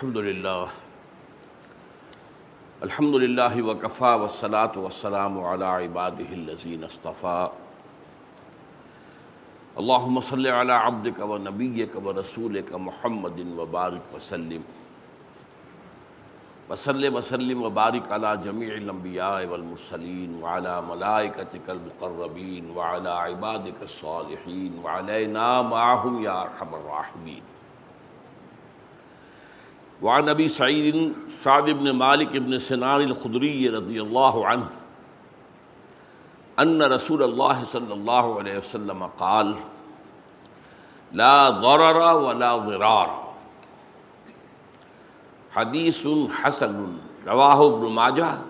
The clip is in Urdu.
الحمد لله الحمد لله وكفى والصلاة والسلام على عباده الذين اصطفى اللهم صل على عبدك ونبيك ورسولك محمد وبارك وسلم وسلم وسلم وبارك على جميع الأنبياء والمرسلين وعلى ملائكتك المقربين وعلى عبادك الصالحين وعلينا معهم يا أرحم الراحمين وعن ابی سعید سعد ابن مالک ابن سنان الخدری رضی اللہ عنہ ان رسول اللہ صلی اللہ علیہ وسلم قال، لا ضرر ولا ضرار۔ حدیث حسن، رواہ ابن ماجہ۔